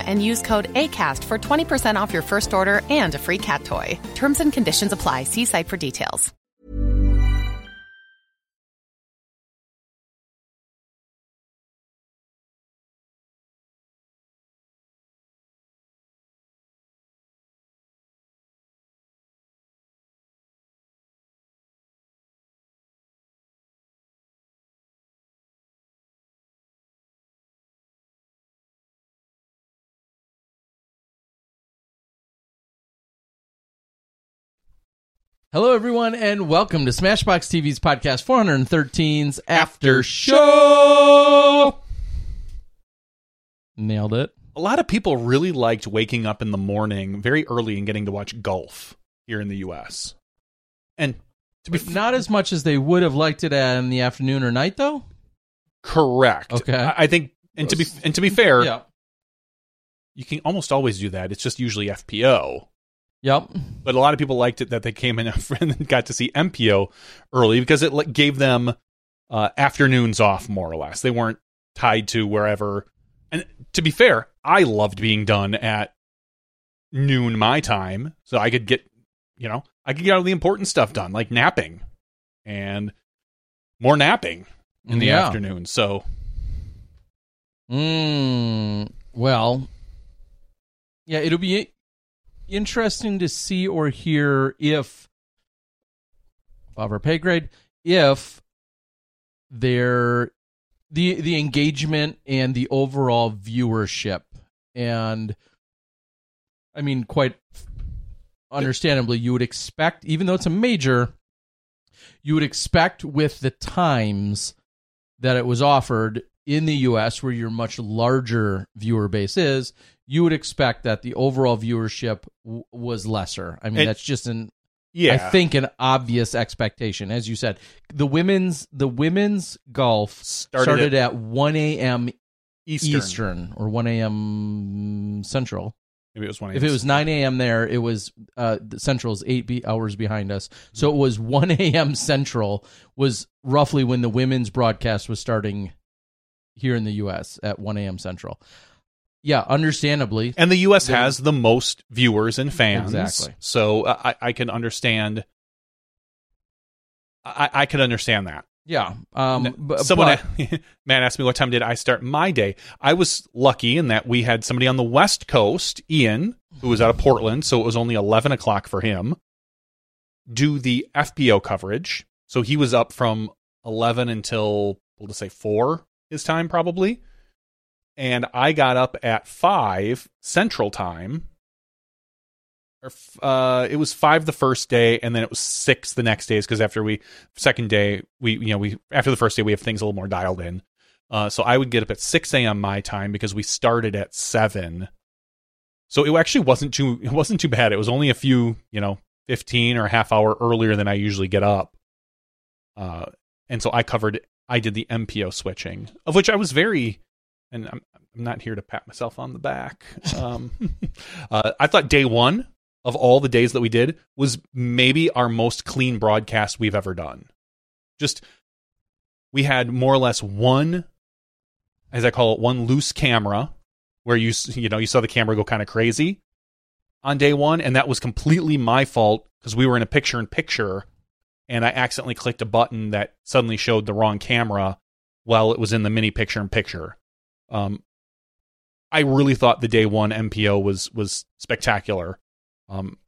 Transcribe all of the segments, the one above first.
and use code ACAST for 20% off your first order and a free cat toy. Terms and conditions apply. See site for details. Hello, everyone, and welcome to Smashbox TV's podcast 413's After Show. Nailed it. a lot of people really liked waking up in the morning very early and getting to watch golf here in the U.S. And to be But not as much as they would have liked it in the afternoon or night, though. correct, Okay. I, I think, and to be and to be fair, Yeah. you can almost always do that. It's just usually FPO. Yep. But a lot of people liked it that they came in and got to see MPO early because it gave them uh, afternoons off more or less. They weren't tied to wherever. And to be fair, I loved being done at noon my time, so I could get, you know, I could get all the important stuff done, like napping and more napping in the Yeah. afternoon. So Mm, well, yeah, it'll be interesting to see or hear if above our pay grade if their the the engagement and the overall viewership. And I mean quite understandably you would expect even though it's a major you would expect with the times that it was offered in the US where your much larger viewer base is you would expect that the overall viewership w- was lesser i mean And- that's just an yeah, I think an obvious expectation, as you said. The women's the women's golf Started started, at at, one a.m. Eastern. Eastern. or one a.m. Central. maybe it was one. If it was nine a.m. there, it was uh, the Central's eight be- hours behind us, so it was one a.m. Central was roughly when the women's broadcast was starting here in the U.S. at one a.m. Central. Yeah, understandably, And the U.S. Then- has the most viewers and fans. Exactly. So uh, I, I can understand. I, I can understand that. yeah. Um, but, Someone, but- Matt asked me what time did I start my day. I was lucky in that we had somebody on the West Coast, Ian, who was out of Portland, so it was only eleven o'clock for him. Do the FPO coverage, so he was up from eleven until we'll just say four his time probably, and I got up at five Central Time. Or uh, it was five the first day, and then it was six the next days because after we second day we you know we after the first day we have things a little more dialed in. Uh, so I would get up at six a.m. my time because we started at seven. So it actually wasn't too it wasn't too bad. It was only a few you know fifteen or a half hour earlier than I usually get up. Uh, and so I covered I did the MPO switching of which I was very and I'm I'm not here to pat myself on the back. Um, uh, I thought day one of all the days that we did was maybe our most clean broadcast we've ever done. Just we had more or less one as I call it one loose camera where you you know you saw the camera go kind of crazy on day 1 and that was completely my fault because we were in a picture in picture and I accidentally clicked a button that suddenly showed the wrong camera while it was in the mini picture in picture. Um, I really thought the day one MPO was was spectacular. Um,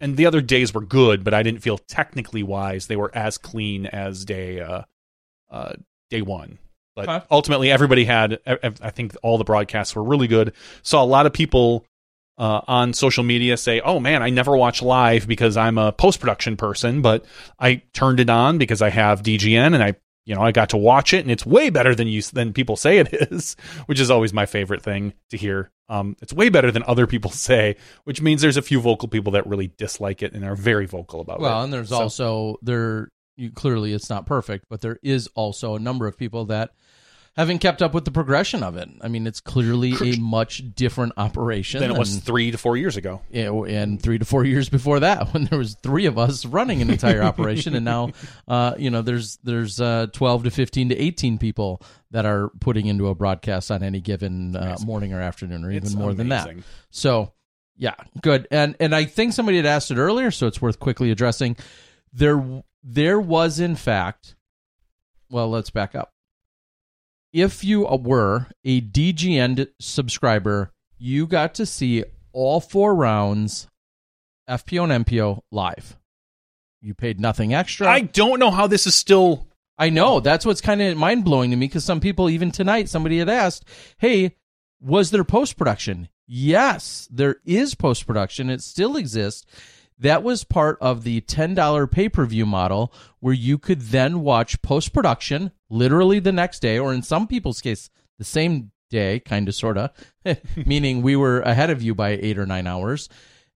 and the other days were good, but I didn't feel technically wise they were as clean as day uh, uh, day one. But Okay. ultimately, everybody had. I I think all the broadcasts were really good. Saw a lot of people uh, on social media say, "Oh man, I never watch live because I'm a post production person, but I turned it on because I have DGN and I, you know, I got to watch it, and it's way better than you than people say it is, which is always my favorite thing to hear. Um, it's way better than other people say, which means there's a few vocal people that really dislike it and are very vocal about it. Well, and there's So- also there. You, clearly, it's not perfect, but there is also a number of people that haven't kept up with the progression of it. I mean, it's clearly a much different operation than it was three to four years ago. know, and three to four years before that when there was three of us running an entire operation and now uh, you know there's there's uh, 12 to 15 to 18 people that are putting into a broadcast on any given uh, morning or afternoon or even It's more than that. so yeah good. And and i think somebody had asked it earlier so it's worth quickly addressing. There there was in fact well let's back up if you uh, were a DGN subscriber, you got to see all four rounds, FPO and MPO live. You paid nothing extra. I don't know how this is still. I know that's what's kind of mind blowing to me because some people, even tonight, somebody had asked, "Hey, was there post production?" Yes, there is post production. It still exists. That was part of the ten dollar pay per view model, where you could then watch post production literally the next day, or in some people's case, the same day, kind of, sort of, meaning we were ahead of you by eight or nine hours.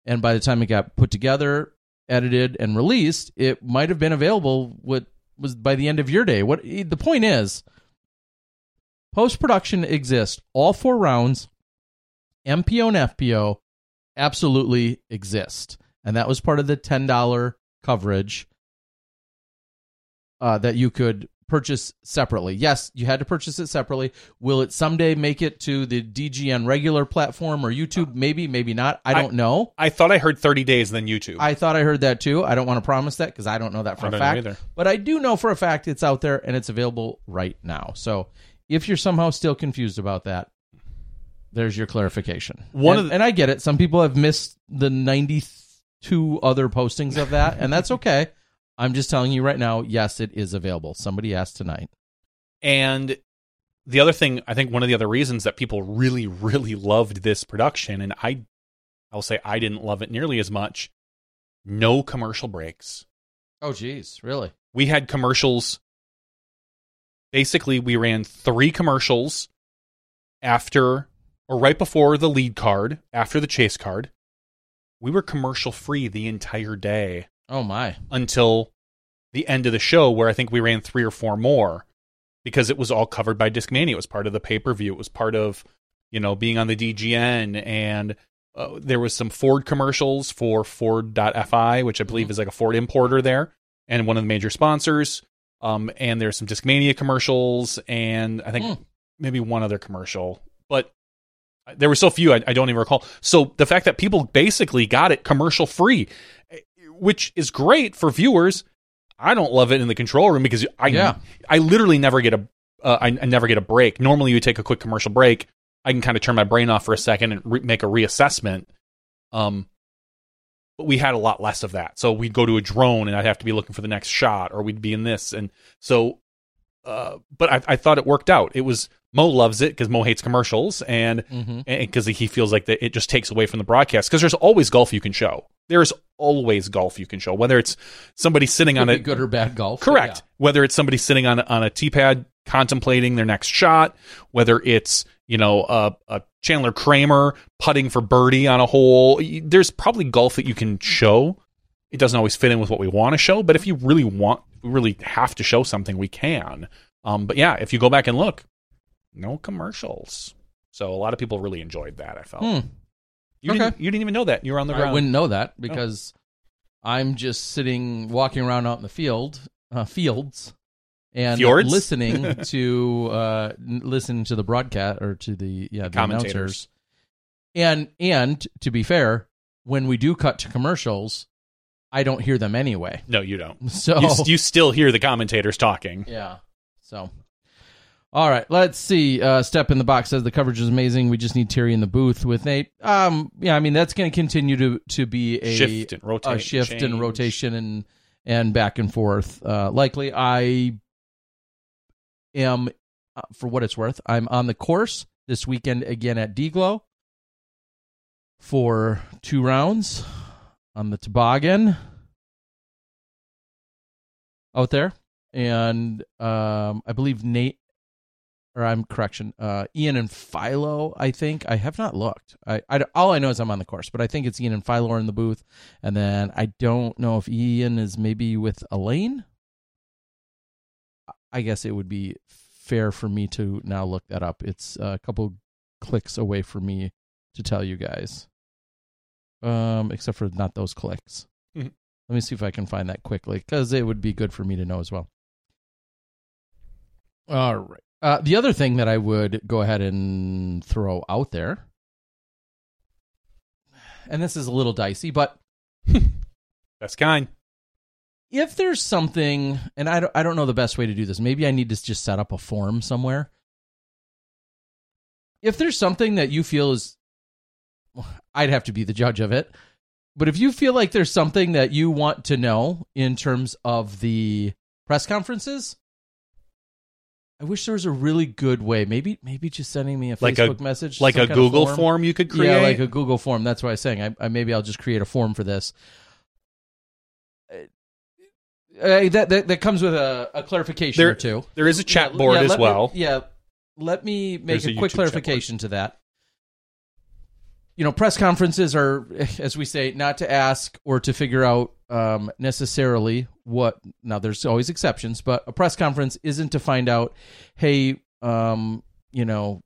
And by the time it got put together, edited, and released, it might have been available. What was by the end of your day? What the point is, post production exists. All four rounds, MPO and FPO, absolutely exist, and that was part of the ten dollar coverage uh, that you could purchase separately. Yes, you had to purchase it separately. Will it someday make it to the DGN regular platform or YouTube? Maybe, maybe not. I don't know. I thought I heard 30 days, then YouTube. I thought I heard that too. I don't want to promise that because I don't know that for I a fact. either. But I do know for a fact it's out there and it's available right now. So if you're somehow still confused about that, there's your clarification. One and, of the- and I get it. Some people have missed the 92 other postings of that, and that's okay. I'm just telling you right now, yes, it is available. Somebody asked tonight. And the other thing, I think one of the other reasons that people really, really loved this production, and I, I'll say I didn't love it nearly as much. No commercial breaks. Oh, geez, really? We had commercials. Basically, we ran three commercials after or right before the lead card, after the chase card. We were commercial free the entire day. Oh my! until the end of the show, where I think we ran three or four more because it was all covered by Discmania. It was part of the pay per view. It was part of you know being on the DGN, and uh, there was some Ford commercials for Ford.fi, which I believe is like a Ford importer there, and one of the major sponsors. Um, and there's some Discmania commercials, and I think Hmm. maybe one other commercial, but there were so few I, I don't even recall. So the fact that people basically got it commercial free, which is great for viewers. I don't love it in the control room because I Yeah. I literally never get a uh, I, I never get a break. Normally, you take a quick commercial break. I can kind of turn my brain off for a second and re- make a reassessment. Um, but we had a lot less of that. So we'd go to a drone and I'd have to be looking for the next shot, or we'd be in this. And so, uh, but I, I thought it worked out. It was Mo loves it because Mo hates commercials, and because he feels like that it just takes away from the broadcast. Because there's always golf you can show. There's always golf you can show, whether it's somebody sitting Could on a good or bad golf. Correct. yeah. Whether it's somebody sitting on on a tee pad contemplating their next shot, whether it's you know a, a Chandler Kramer putting for birdie on a hole, there's probably golf that you can show. It doesn't always fit in with what we want to show, but if you really want, we really have to show something, we can. Um, but yeah, if you go back and look, no commercials. So a lot of people really enjoyed that. I felt. Hmm. You Okay. didn't. You didn't even know that. You were on the I ground. wouldn't know that because I'm just sitting, walking around out in the field, uh, fields, and Fjords? listening to uh, listening to the broadcast or to the yeah the Commentators. announcers. And and to be fair, when we do cut to commercials, I don't hear them anyway. No, you don't. So You, you still hear the commentators talking. yeah. So, all right, let's see. Uh, Step in the box says the coverage is amazing. We just need Terry in the booth with Nate. Um, yeah, I mean that's going to continue to to be a Shift and rotate, a shift change. and rotation and and back and forth. Uh, likely, I am uh, for what it's worth. I'm on the course this weekend again at Deglow for two rounds on the toboggan out there, and um, I believe Nate, or I'm correction, uh, Ian and Philo. I think I have not looked. I, I all I know is I'm on the course, but I think it's Ian and Philo are in the booth, and then I don't know if Ian is maybe with Elaine. I guess it would be fair for me to now look that up. It's a couple clicks away for me to tell you guys. Um, except for not those clicks. Mhm. Let me see if I can find that quickly because it would be good for me to know as well. All right. Uh, the other thing that I would go ahead and throw out there, and this is a little dicey, but That's kind. if there's something, and I don't, I don't know the best way to do this, maybe I need to just set up a form somewhere. If there's something that you feel is, I'd have to be the judge of it, but if you feel like there's something that you want to know in terms of the press conferences, I wish there was a really good way. Maybe, maybe just sending me a Like a- Facebook message, Like a Google form. you could create. yeah, like a Google form. That's what I was saying. I, I maybe I'll just create a form for this. Uh, that, that that comes with a, a clarification There- or two. there is a chat Yeah, board yeah, as me- well. yeah, let me make There's a, a quick clarification to that. You know, press conferences are, as we say, not to ask or to figure out um, necessarily what. Now, there's always exceptions, but a press conference isn't to find out, hey, um, you know,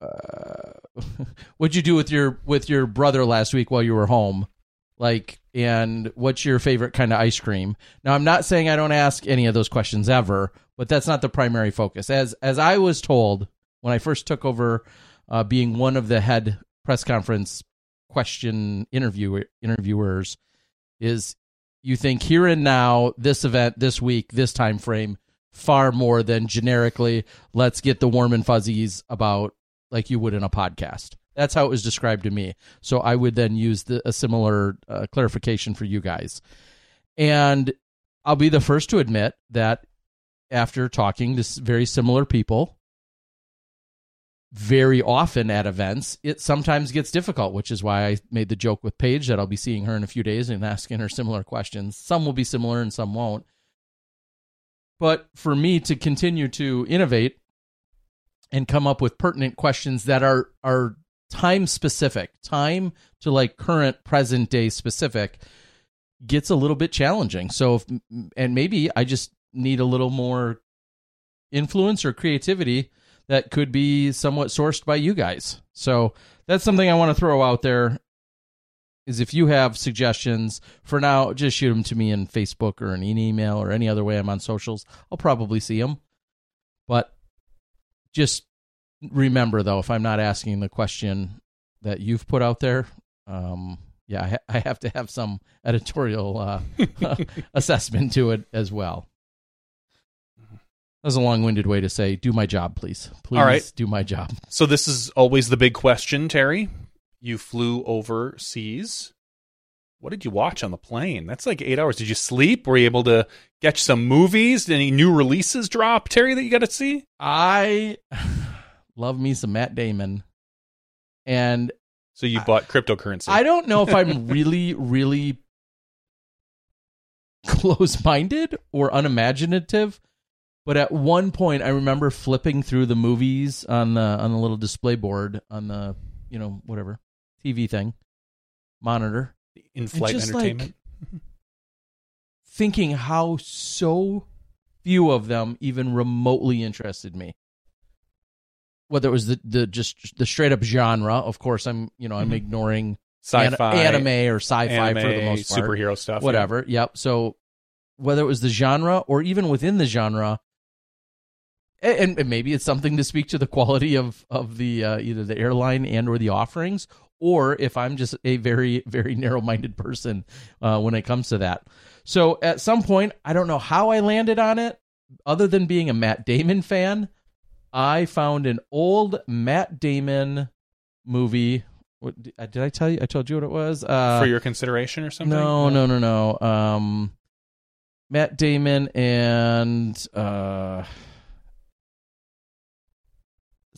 uh, what'd you do with your with your brother last week while you were home? Like, and what's your favorite kind of ice cream? Now, I'm not saying I don't ask any of those questions ever, but that's not the primary focus. As as I was told when I first took over uh, being one of the head press conference question interview interviewers, is you think here and now, this event, this week, this time frame, far more than generically, let's get the warm and fuzzies about like you would in a podcast. That's how it was described to me. So I would then use the, a similar uh, clarification for you guys. And I'll be the first to admit that after talking to very similar people very often at events, it sometimes gets difficult, which is why I made the joke with Paige that I'll be seeing her in a few days and asking her similar questions. Some will be similar and some won't. But for me to continue to innovate and come up with pertinent questions that are are time specific, time to like current present day specific gets a little bit challenging. So if, and maybe I just need a little more influence or creativity that could be somewhat sourced by you guys. So that's something I want to throw out there is if you have suggestions for now just shoot them to me in Facebook or in an email or any other way I'm on socials. I'll probably see them. But just remember though if I'm not asking the question that you've put out there um yeah, I, ha- I have to have some editorial uh, assessment to it as well. Was a long-winded way to say, "Do my job, please. Please All right. do my job." So this is always the big question, Terry. You flew overseas. What did you watch on the plane? That's like eight hours. Did you sleep? Were you able to catch some movies? Did any new releases drop, Terry, that you got to see? I love me some Matt Damon, and So you bought cryptocurrency. I don't know if I'm really, really close-minded or unimaginative, but at one point I remember flipping through the movies on the on the little display board on the you know whatever TV thing monitor, In-flight just, entertainment. thinking how so few of them even remotely interested me. whether it was the, the just the straight up genre. Of course, I'm you know I'm Mhm. ignoring Sci-fi, an- anime or sci-fi for the most part, superhero stuff, yeah. whatever. Yep. So whether it was the genre or even within the genre, and, and maybe it's something to speak to the quality of of the uh, either the airline and or the offerings, or if I'm just a very very narrow minded person uh, when it comes to that. So at some point, I don't know how I landed on it, other than being a Matt Damon fan. I found an old Matt Damon movie. What, did I tell you? I told you what it was. Uh, for your consideration or something. no, no, no, no. Um, Matt Damon and uh,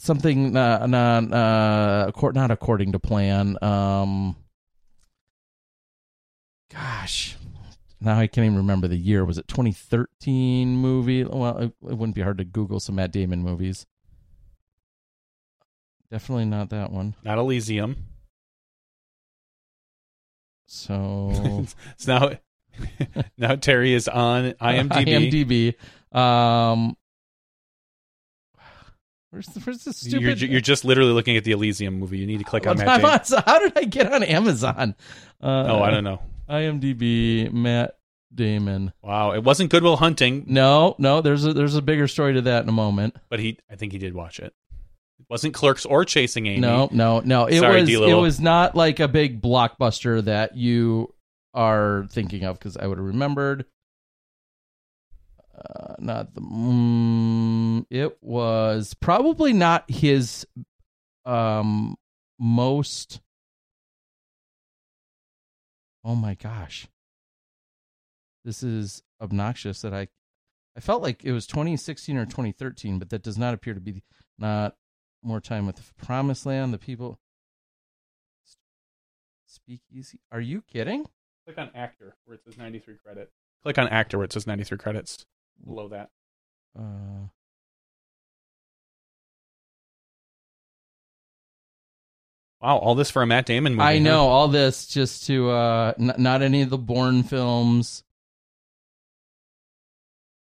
something uh, not uh, not according to plan. Um, gosh, now I can't even remember the year. Was it 2013 movie? Well, it, it wouldn't be hard to Google some Matt Damon movies. Definitely not that one. not Elysium. So so now, now Terry is on IMDb. IMDb. Um, where's the, where's the You're, you're just literally looking at the Elysium movie. You need to click on Matt Damon. on- so how did I get on Amazon? Uh, Oh, I don't know. IMDb. Matt Damon. Wow, it wasn't Good Will Hunting, No, no. There's a there's a bigger story to that in a moment. but he I think he did watch it. It wasn't Clerks or Chasing Amy. No, no, no. It Sorry, was D. it was not like a big blockbuster that you are thinking of because I would have remembered. Uh, not the. Mm, it was probably not his um most. Oh my gosh. This is obnoxious that I I felt like it was 2016 or 2013, but that does not appear to be not more time with the promised land, the people speakeasy. Are you kidding? Click on actor where it says 93 credit. Click on actor where it says 93 credits. Below that. Uh Wow, all this for a Matt Damon movie. I huh? know all this just to uh n- not any of the Bourne films.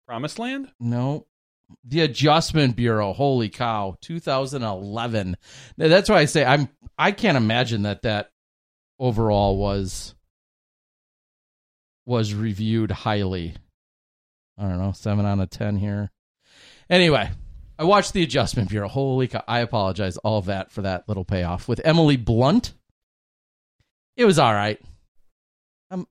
Promised Land? No. The Adjustment Bureau. Holy cow. 2011. Now, that's why I say I'm I can't imagine that that overall was was reviewed highly. I don't know, 7 out of 10 here. Anyway, I watched The Adjustment Bureau. Holy cow. I apologize all of that for that little payoff with Emily Blunt. It was all right. I'm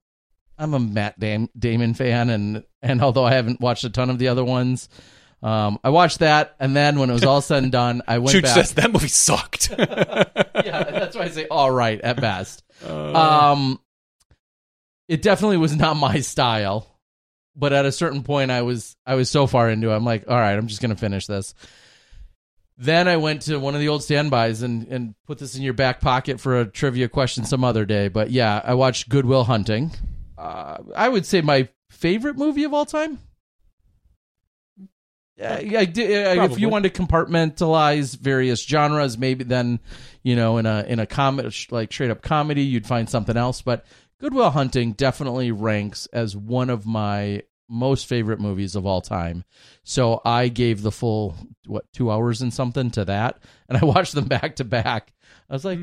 I'm a Matt Dam- Damon fan, and and although I haven't watched a ton of the other ones, um, I watched that, and then when it was all said and done, I went Chooch back. says that movie sucked. yeah, that's why I say all right at best. Uh, Um, it definitely was not my style, but at a certain point, I was I was so far into it. I'm like, all right, I'm just gonna finish this. Then I went to one of the old standbys and and put this in your back pocket for a trivia question some other day. But yeah, I watched Good Will Hunting. Uh, I would say my favorite movie of all time. Yeah, I, I did. If you want to compartmentalize various genres, maybe then, you know, in a in a comedy like straight up comedy, you'd find something else. But Good Will Hunting definitely ranks as one of my most favorite movies of all time. So I gave the full what two hours and something to that, and I watched them back to back. I was like,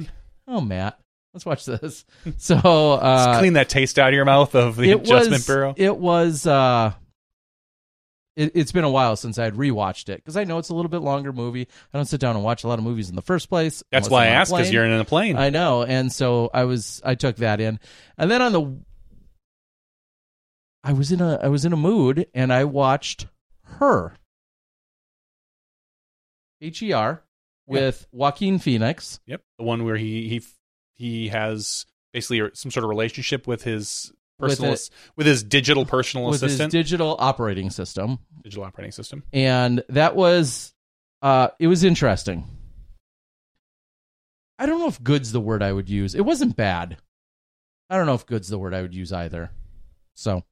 oh Matt, let's watch this. So uh, Let's clean that taste out of your mouth of the it Adjustment was, Bureau. It was. uh it, It's been a while since I had rewatched it because I know it's a little bit longer movie. I don't sit down and watch a lot of movies in the first place. That's why I I'm on a asked because you're in a plane. I know, and so I was. I took that in, and then on the. I was in a I was in a mood, and I watched her. H E R with Joaquin Phoenix. Yep, the one where he he he has basically some sort of relationship with his With personal it- with, his digital personal with his assistant, digital operating system. digital operating system. and that was uh it was interesting. I don't know if good's the word i would use. It wasn't bad. I don't know if good's the word i would use either. So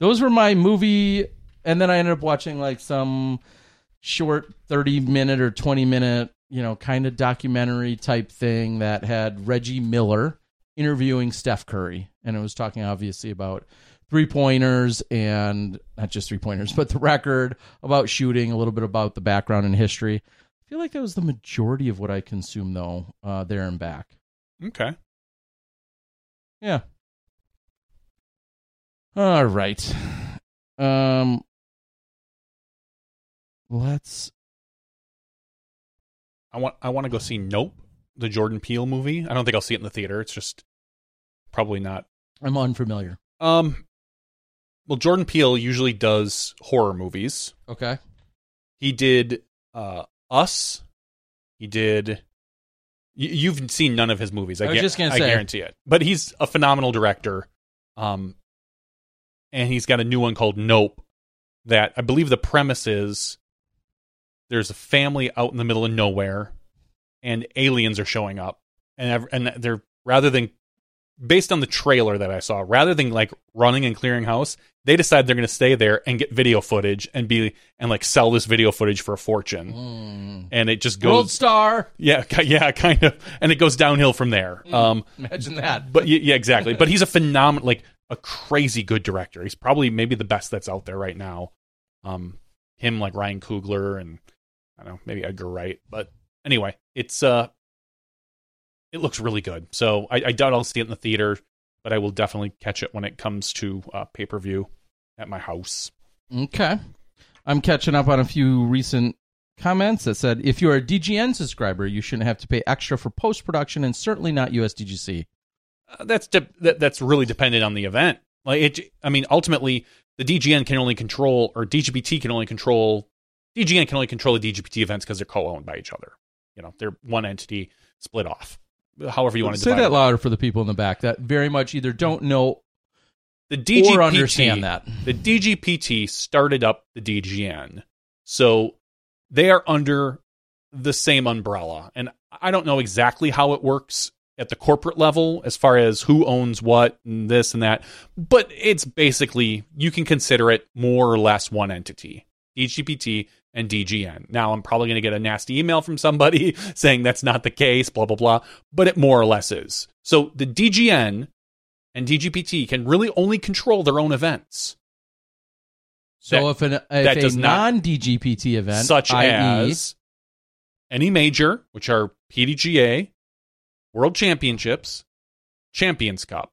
those were my movie and then i ended up watching like some short 30 minute or 20 minute you know kind of documentary type thing that had reggie miller interviewing steph curry and it was talking obviously about three pointers and not just three pointers, but the record about shooting, a little bit about the background and history. I feel like that was the majority of what I consumed though, uh, there and back. Okay. Yeah. All right. Um let's I want I want to go see Nope, the Jordan Peele movie. I don't think I'll see it in the theater. It's just probably not. I'm unfamiliar. Um well Jordan Peele usually does horror movies. Okay. He did uh Us. He did y- You've seen none of his movies. I, I was gu- just gonna I say. guarantee it. But he's a phenomenal director. Um and he's got a new one called Nope that I believe the premise is there's a family out in the middle of nowhere and aliens are showing up and and they're rather than based on the trailer that I saw rather than like running and clearing house they decide they're going to stay there and get video footage and be and like sell this video footage for a fortune Mm. and it just Gold goes star. yeah yeah kind of and it goes downhill from there um Imagine that. but yeah, exactly. But he's a phenomenal, like a crazy good director. He's probably maybe the best that's out there right now. Um, him like Ryan Coogler and I don't know maybe Edgar Wright. But anyway, it's uh, it looks really good. So I, I doubt I'll see it in the theater, but I will definitely catch it when it comes to uh, pay per view at my house. Okay. I'm catching up on a few recent comments that said if you're a DGN subscriber, you shouldn't have to pay extra for post production and certainly not USDGC. Uh, that's de- that, that's really dependent on the event. Like it, I mean, ultimately, the DGN can only control, or DGPT can only control, DGN can only control the DGPT events because they're co-owned by each other. You know, they're one entity split off. However, you want to Say that it. louder for the people in the back that very much either don't know The DGPT, or understand that. the DGPT started up the DGN, so they are under the same umbrella. And I don't know exactly how it works at the corporate level as far as who owns what and this and that, but it's basically you can consider it more or less one entity. DGPT and DGN. Now, I'm probably going to get a nasty email from somebody saying that's not the case, blah, blah, blah, but it more or less is. So the DGN and DGPT can really only control their own events. So That- if an if does a non DGPT event, such i.e., as any major, which are PDGA, World Championships, Champions Cup,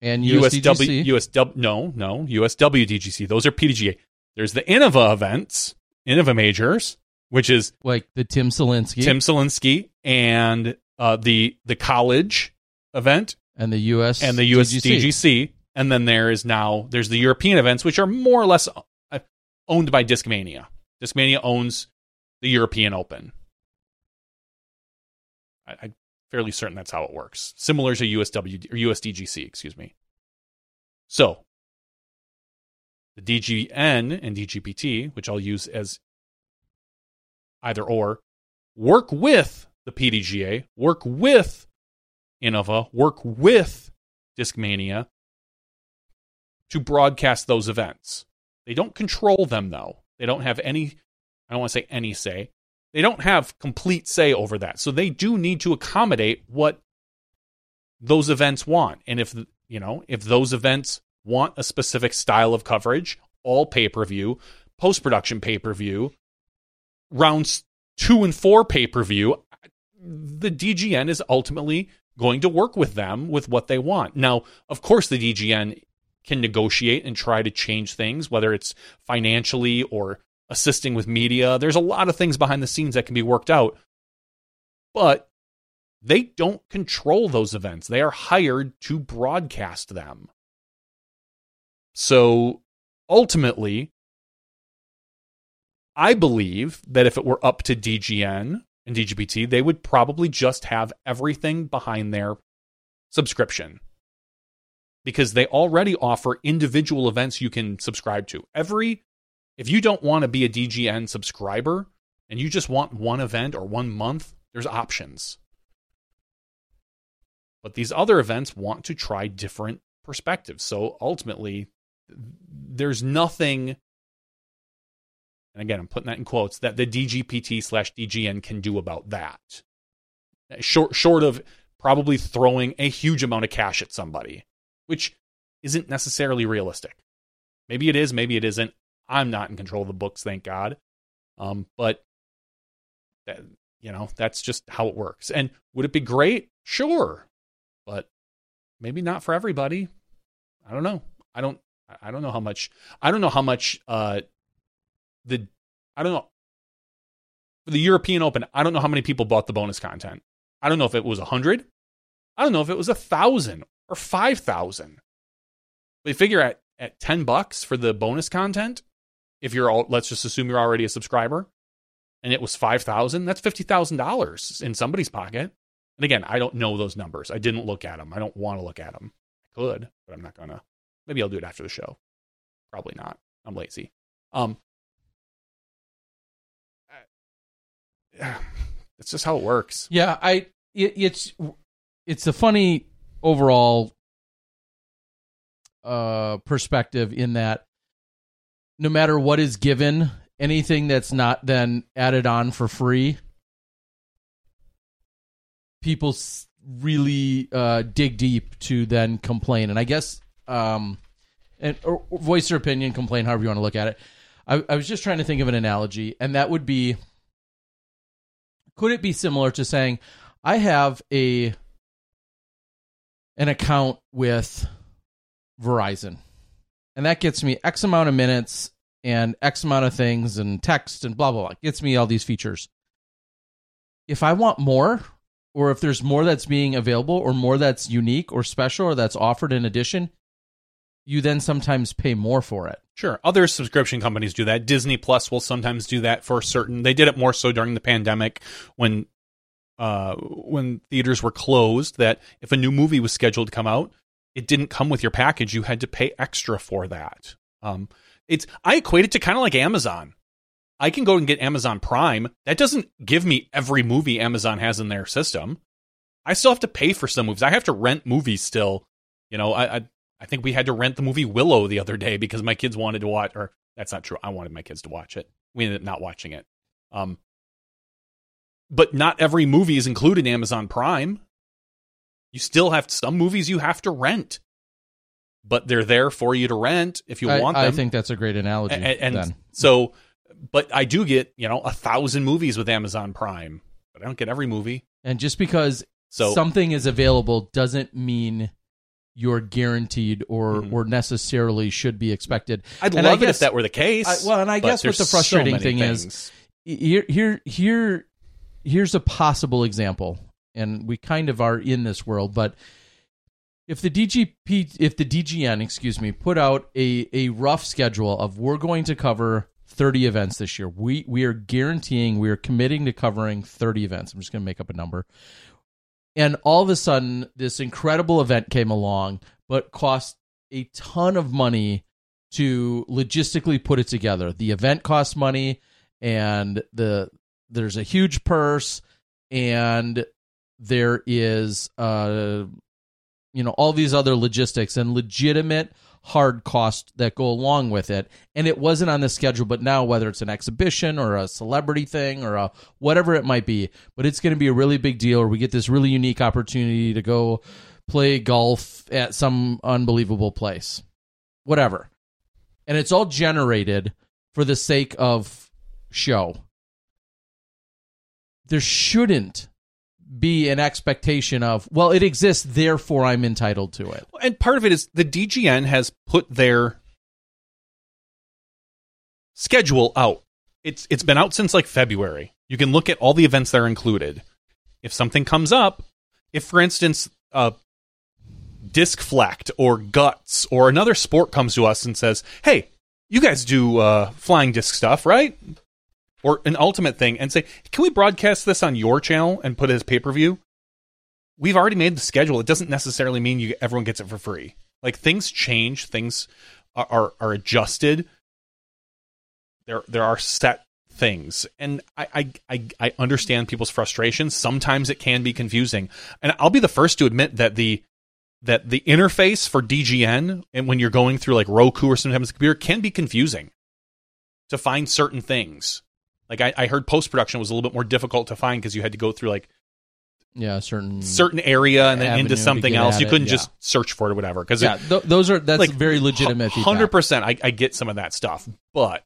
and USW, USDGC, USW, no, no, USWDGC. Those are PDGA. There's the Innova events, Innova majors, which is like the Tim Selinske Tim Selinske and uh, the the college event and the US and the USDGC. And then there is now there's the European events, which are more or less uh, owned by Discmania. Discmania owns the European Open. I, I'm fairly certain that's how it works. Similar to USW or USDGC, excuse me. So the DGN and DGPT, which I'll use as either or, work with the PDGA, work with Innova, work with Discmania to broadcast those events. They don't control them though. They don't have any I don't want to say any say. They don't have complete say over that. So they do need to accommodate what those events want. And if you know, if those events want a specific style of coverage, all pay-per-view, post-production pay-per-view, rounds 2 and 4 pay-per-view, the DGN is ultimately going to work with them with what they want. Now, of course, the DGN can negotiate and try to change things, whether it's financially or assisting with media. There's a lot of things behind the scenes that can be worked out, but they don't control those events. They are hired to broadcast them. So ultimately, I believe that if it were up to DGN and DGPT, they would probably just have everything behind their subscription because they already offer individual events you can subscribe to. Every if you don't want to be a DGN subscriber and you just want one event or one month, there's options. But these other events want to try different perspectives. So ultimately, there's nothing, and again, I'm putting that in quotes, that the DGPT slash DGN can do about that. Short, short of probably throwing a huge amount of cash at somebody, which isn't necessarily realistic. Maybe it is, maybe it isn't. I'm not in control of the books, thank God. Um, but That, you know, that's just how it works. And would it be great? Sure. But maybe not for everybody. I don't know. I don't I don't know how much I don't know how much uh the I don't know the European Open, I don't know how many people bought the bonus content. I don't know if it was a hundred. I don't know if it was a thousand or five thousand. You figure at at ten bucks for the bonus content, if you're all let's just assume you're already a subscriber, and it was five thousand, that's fifty thousand dollars in somebody's pocket. And again, I don't know those numbers. I didn't look at them. I don't want to look at them. I could, but I'm not gonna. Maybe I'll do it after the show. Probably not. I'm lazy. Um, it's just how it works. Yeah, I it, it's it's a funny overall uh perspective in that no matter what is given, anything that's not then added on for free, people really uh dig deep to then complain. And I guess um and or, or voice your opinion, complain, however you want to look at it. I, I was just trying to think of an analogy, and that would be could it be similar to saying I have a an account with Verizon and that gets me X amount of minutes and X amount of things and text and blah blah blah. It gets me all these features. If I want more, or if there's more that's being available, or more that's unique or special or that's offered in addition, you then sometimes pay more for it. Sure. Other subscription companies do that. Disney Plus will sometimes do that for certain. They did it more so during the pandemic when uh when theaters were closed that if a new movie was scheduled to come out, it didn't come with your package. You had to pay extra for that. Um it's I equate it to kind of like Amazon. I can go and get Amazon Prime. That doesn't give me every movie Amazon has in their system. I still have to pay for some movies. I have to rent movies still. You know, I, I I think we had to rent the movie Willow the other day because my kids wanted to watch. Or that's not true. I wanted my kids to watch it. We ended up not watching it. Um, but not every movie is included in Amazon Prime. You still have some movies you have to rent, but they're there for you to rent if you I, want them. I think that's a great analogy. And, then. so, but I do get you know a thousand movies with Amazon Prime, but I don't get every movie. And just because So- something is available doesn't mean you're guaranteed or Mhm. or necessarily should be expected. I'd And I love it guess- if that were the case. I- well, and I guess what the frustrating many thing is- Here here here here's a possible example, and we kind of are in this world, but if the DGP if the DGN, excuse me, put out a a rough schedule of we're going to cover 30 events this year. We we are guaranteeing we are committing to covering 30 events. I'm just going to make up a number. And all of a sudden this incredible event came along but cost a ton of money to logistically put it together. The event costs money and the there's a huge purse and there is uh you know all these other logistics and legitimate hard costs that go along with it. And it wasn't on the schedule but now whether it's an exhibition or a celebrity thing or a whatever it might be but it's going to be a really big deal. Or we get this really unique opportunity to go play golf at some unbelievable place. Whatever. And it's all generated for the sake of show. There shouldn't be an expectation of well it exists therefore i'm entitled to it and part of it is the DGN has put their schedule out. It's it's been out since like February. You can look at all the events that are included. If something comes up, if for instance, uh, disc flacked or guts or another sport comes to us and says, "Hey, you guys do uh, flying disc stuff, right?" Or an ultimate thing, and say, "Can we broadcast this on your channel and put it as pay per view?" We've already made the schedule. It doesn't necessarily mean you everyone gets it for free. Like things change, things are are, are adjusted. There there are set things, and I, I I understand people's frustrations. Sometimes it can be confusing, and I'll be the first to admit that the that the interface for DGN and when you're going through like Roku or sometimes the computer can be confusing to find certain things. Like I, I heard post production was a little bit more difficult to find because you had to go through like yeah certain certain area and then into something else. You couldn't yeah. just search for it or whatever. Because yeah th- those are that's like, very legitimate. Hundred percent, I, I get some of that stuff, but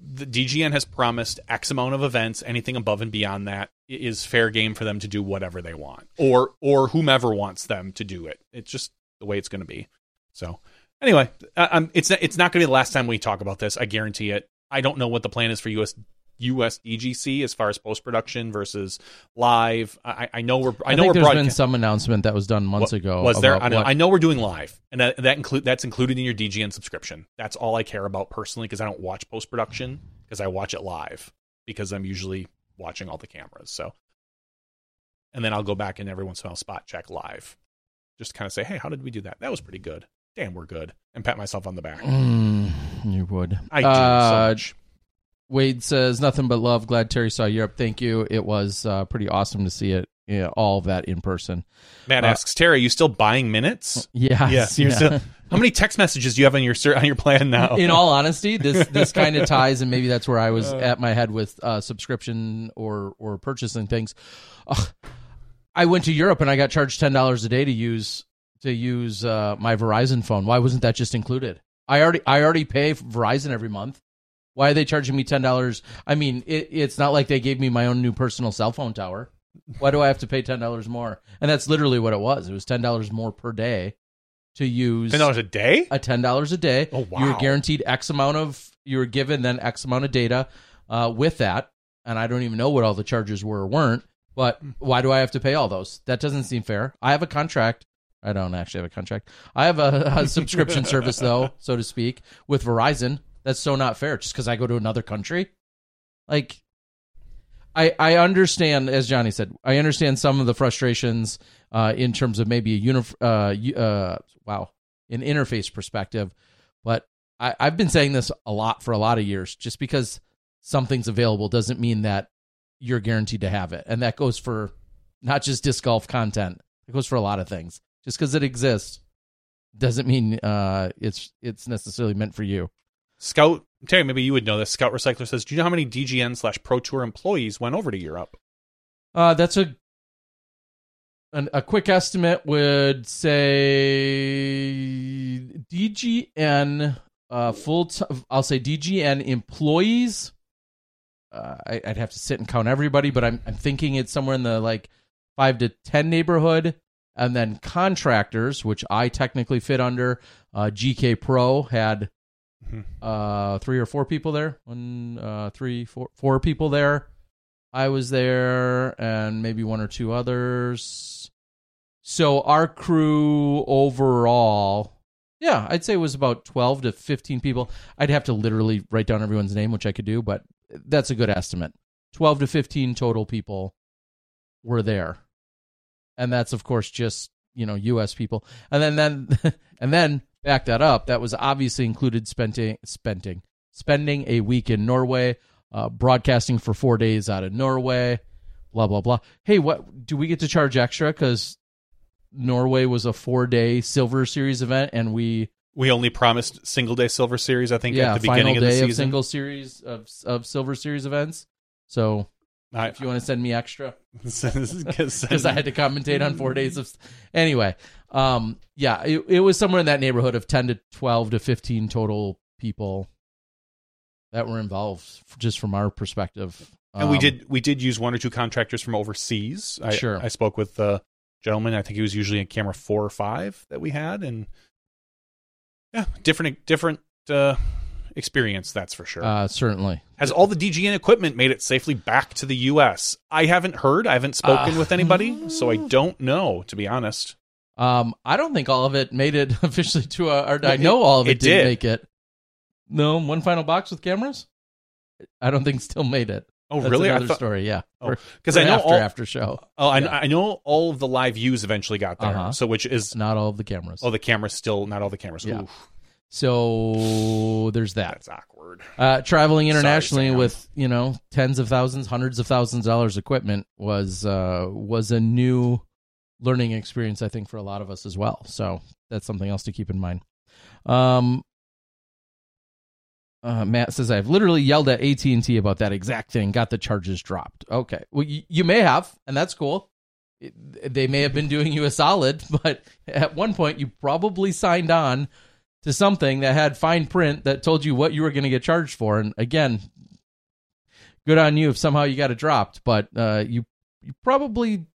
the DGN has promised X amount of events. Anything above and beyond that is fair game for them to do whatever they want, or or whomever wants them to do it. It's just the way it's going to be. So anyway, um, it's not, it's not going to be the last time we talk about this. I guarantee it. I don't know what the plan is for US US DGC as far as post production versus live. I, I know we're I, I know we're there's been some announcement that was done months What- ago. Was there? I know, what- I know we're doing live, and that, that include that's included in your DGN subscription. That's all I care about personally because I don't watch post production because I watch it live because I'm usually watching all the cameras. So, and then I'll go back and every once in a while spot check live, just kind of say, hey, how did we do that? That was pretty good. Damn, we're good, and pat myself on the back. Mm, you would. I do so Uh, much. Wade says nothing but love. Glad Terry saw Europe. Thank you. It was uh, pretty awesome to see it. Yeah, all of that in person. Matt uh, asks Terry, you still buying minutes? Yes, Yes. Yeah. still, how many text messages do you have on your on your plan now? in all honesty, this this kind of ties, and maybe that's where I Uh. was at my head with uh, subscription or or purchasing things. Ugh. I went to Europe and I got charged ten dollars a day to use to use uh, my Verizon phone. Why wasn't that just included? I already I already pay Verizon every month. Why are they charging me ten dollars? I mean, it, it's not like they gave me my own new personal cell phone tower. Why do I have to pay ten dollars more? And that's literally what it was. It was ten dollars more per day to use ten dollars a day. a ten dollars a day. Oh, wow. You were guaranteed X amount of you were given then X amount of data uh, with that, and I don't even know what all the charges were or weren't. But why do I have to pay all those? That doesn't seem fair. I have a contract. I don't actually have a contract. I have a, a subscription service though, so to speak, with Verizon. That's so not fair. Just because I go to another country, like. I, I understand, as Johnny said, I understand some of the frustrations uh, in terms of maybe a unif- uh, uh, wow, an interface perspective. But I, I've been saying this a lot for a lot of years. Just because something's available doesn't mean that you're guaranteed to have it, and that goes for not just disc golf content. It goes for a lot of things. Just because it exists doesn't mean uh, it's it's necessarily meant for you. Scout Terry, maybe you would know this. Scout Recycler says, "Do you know how many DGN slash Pro Tour employees went over to Europe?" Uh, that's a an, a quick estimate would say DGN uh, full. T- I'll say DGN employees. Uh, I, I'd have to sit and count everybody, but I'm I'm thinking it's somewhere in the like five to ten neighborhood, and then contractors, which I technically fit under. Uh, GK Pro had uh, three or four people there. One, uh, three, four, four people there. I was there, and maybe one or two others. So our crew overall, yeah, I'd say it was about twelve to fifteen people. I'd have to literally write down everyone's name, which I could do, but that's a good estimate. Twelve to fifteen total people were there, and that's of course just you know U.S. people, and then then and then back that up. That was obviously included spending spending spending a week in Norway, uh, broadcasting for four days out of Norway, blah blah blah. Hey, what do we get to charge extra because Norway was a four day Silver Series event, and we We only promised single day Silver Series. I think yeah at the final beginning of the season. of single series of of Silver Series events. So I, if you want to send me extra, because because I had to commentate on four days of. Anyway, um, yeah, it, it was somewhere in that neighborhood of ten to twelve to fifteen total people that were involved, just from our perspective. and we Um, did we did use one or two contractors from overseas. I, Sure. I spoke with the gentleman. I think he was usually in camera four or five that we had, and yeah, different different uh, experience. That's for sure. uh, certainly. Has all the DGN equipment made it safely back to the U.S.? I haven't heard. I haven't spoken Uh, with anybody, so I don't know. To be honest, Um, I don't think all of it made it officially to our. Or I know all of it, it did. make it. No, one final box with cameras. I don't think still made it. Oh, That's really? I Another thought- story. Yeah. Oh, 'cause for I know after all- after show. oh, I, I know all of the live views eventually got there. Uh-huh. So which is Not all of the cameras. oh the cameras still not all the cameras. Yeah. Oof, So there's that. that's awkward. Uh, traveling internationally Sam. with you know tens of thousands, hundreds of thousands of dollars equipment was uh, was a new learning experience, I think, for a lot of us as well. So that's something else to keep in mind. Um, uh, Matt says I've literally yelled at AT and T about that exact thing. Got the charges dropped. Okay, well you, you may have, and that's cool. It- they may have been doing you a solid, but at one point you probably signed on to something that had fine print that told you what you were going to get charged for. And again, good on you if somehow you got it dropped, but uh, you you probably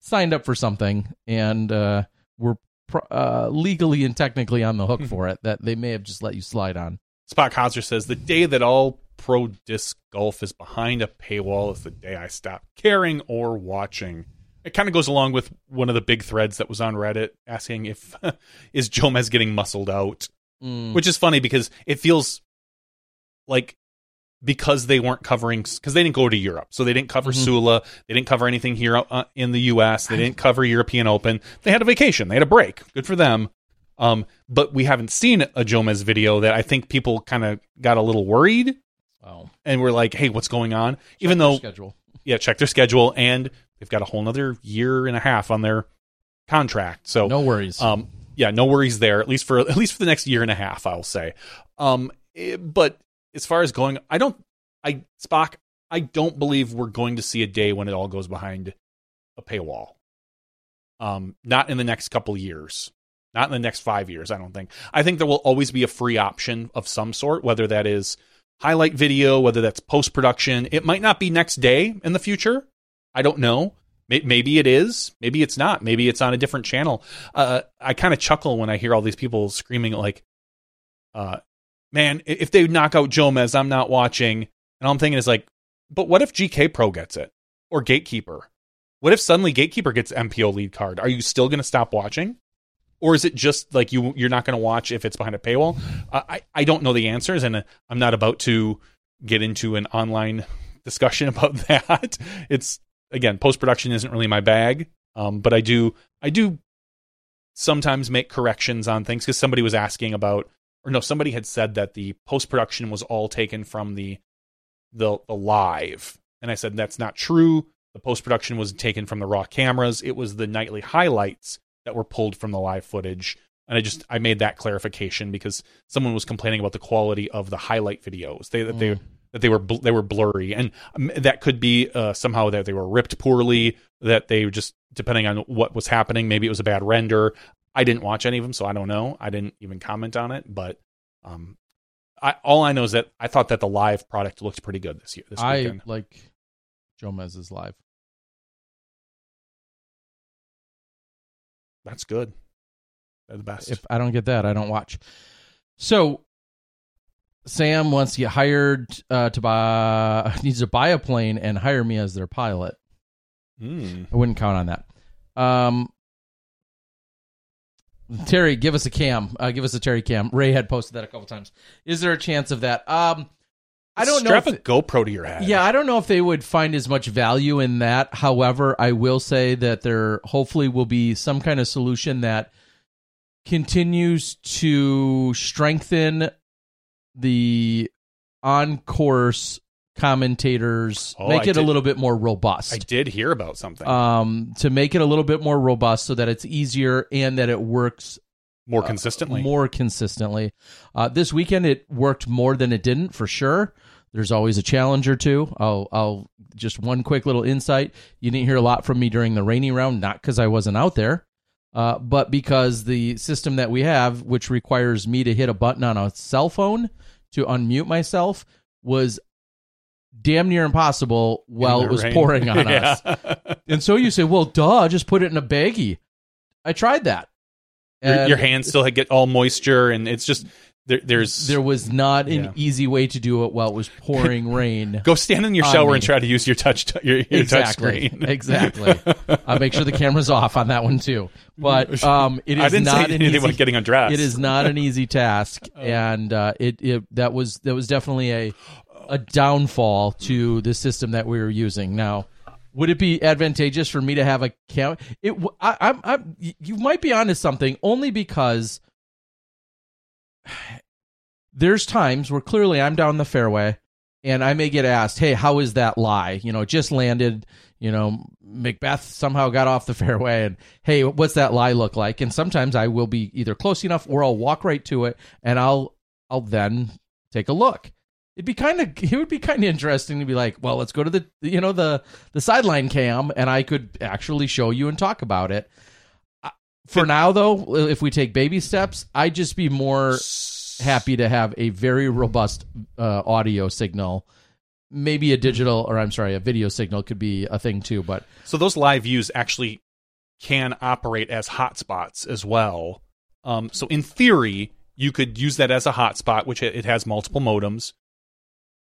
signed up for something and uh, were pro- uh, legally and technically on the hook for it that they may have just let you slide on. Spot Hauser says the day that all pro disc golf is behind a paywall is the day I stop caring or watching. It kind of goes along with one of the big threads that was on Reddit asking if is Jomez getting muscled out, Mm. which is funny because it feels like because they weren't covering because they didn't go to Europe, so they didn't cover Mhm. Sula, they didn't cover anything here uh, in the U.S., they didn't cover European Open. They had a vacation, they had a break. Good for them. Um, but we haven't seen a Jomez video that I think people kind of got a little worried Wow. and we're like, hey, what's going on? Even though, schedule. yeah, check their schedule, and they've got a whole another year and a half on their contract. So No worries. um, yeah, no worries there. At least for at least for the next year and a half, I'll say. Um, eh, but as far as going, I don't, I Spock, I don't believe we're going to see a day when it all goes behind a paywall. Um, not in the next couple years, not in the next five years. I don't think. I think there will always be a free option of some sort, whether that is highlight video, whether that's post production. It might not be next day in the future. I don't know. Maybe it is. Maybe it's not. Maybe it's on a different channel. Uh, I kind of chuckle when I hear all these people screaming like, uh, "Man, if they knock out Jomez, I'm not watching." And all I'm thinking is like, "But what if GK Pro gets it or Gatekeeper? What if suddenly Gatekeeper gets MPO lead card? Are you still going to stop watching?" Or is it just like you you're not going to watch if it's behind a paywall? I I- don't know the answers, and uh, I'm not about to get into an online discussion about that. It's again, post production isn't really my bag. Um, but I do I do sometimes make corrections on things because somebody was asking about or no, somebody had said that the post production was all taken from the the the live. And I said that's not true. The post production was taken from the raw cameras. It was the nightly highlights that were pulled from the live footage. And I just I made that clarification because someone was complaining about the quality of the highlight videos. They that they that they were bl- they were blurry, and um, that could be uh, somehow that they were ripped poorly. That they just depending on what was happening. Maybe it was a bad render. I didn't watch any of them, so I don't know. I didn't even comment on it. But um, I all I know is that I thought that the live product looked pretty good this year. This I weekend. like Jomez's live. That's good. They're the best. If I don't get that, I don't watch. So Sam wants to get hired uh, to buy needs to buy a plane and hire me as their pilot. Mm. I wouldn't count on that. Um, Terry, give us a cam. Uh, give us a Terry cam. Ray had posted that a couple times. Is there a chance of that? Um, I don't know. Strap a GoPro to your head. yeah, I don't know if they would find as much value in that. However, I will say that there hopefully will be some kind of solution that continues to strengthen the on course commentators, Oh, make I it a little bit more robust I did hear about something um, to make it a little bit more robust so that it's easier and that it works more consistently. more consistently. Uh, this weekend it worked more than it didn't for sure. There's always a challenge or two. I'll, I'll just one quick little insight. You didn't hear a lot from me during the rainy round, not because I wasn't out there, uh, but because the system that we have, which requires me to hit a button on a cell phone to unmute myself, was damn near impossible while it was rain. pouring on Yeah. us. And so you say, well, duh, just put it in a baggie. I tried that. your, your hands still get all moisture, and it's just there, there's There was not an Yeah. easy way to do it while it was pouring rain. Go stand in your shower me. and try to use your touch t- your, your touch exactly. screen. exactly. I'll make sure the camera's off on that one too. But um, it is I didn't not say an easy, getting undressed. It is not an easy task, and uh, it, it that was that was definitely a a downfall to the system that we were using. Now, would it be advantageous for me to have a cam? It I, I'm, I'm you might be onto something only because there's times where clearly I'm down the fairway and I may get asked, "Hey, how is that lie? You know, just landed. You know, McBeth somehow got off the fairway, and hey, what's that lie look like?" And sometimes I will be either close enough or I'll walk right to it, and I'll I'll then take a look. It'd be kind of it would be kind of interesting to be like, well, let's go to the you know the the sideline cam, and I could actually show you and talk about it. For now though, if we take baby steps, I'd just be more happy to have a very robust uh, audio signal. Maybe a digital, or I'm sorry, a video signal could be a thing too. But So those live views actually can operate as hotspots as well. Um, so in theory, you could use that as a hotspot, which it has multiple modems,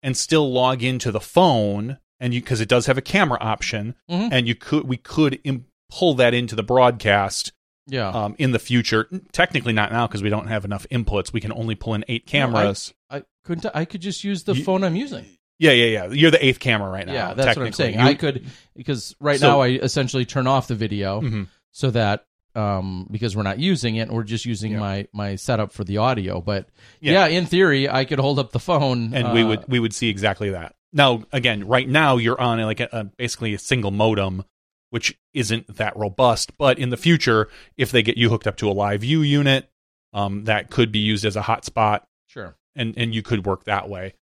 and still log into the phone, and you because it does have a camera option, Mhm. and you could we could Im- pull that into the broadcast yeah, um, in the future. Technically, not now because we don't have enough inputs. We can only pull in eight cameras. I couldn't. I could just use the You- phone I'm using. yeah, yeah, yeah. You're the eighth camera right now. yeah, that's what I'm saying. You- I could because right So- now I essentially turn off the video Mhm. so that um because we're not using it and we're just using Yeah. my my setup for the audio. But Yeah. yeah, in theory, I could hold up the phone and we uh, would we would see exactly that. Now, again, right now you're on like a, a basically a single modem, which isn't that robust. But in the future, if they get you hooked up to a live view unit, um, that could be used as a hotspot, sure. and and you could work that way.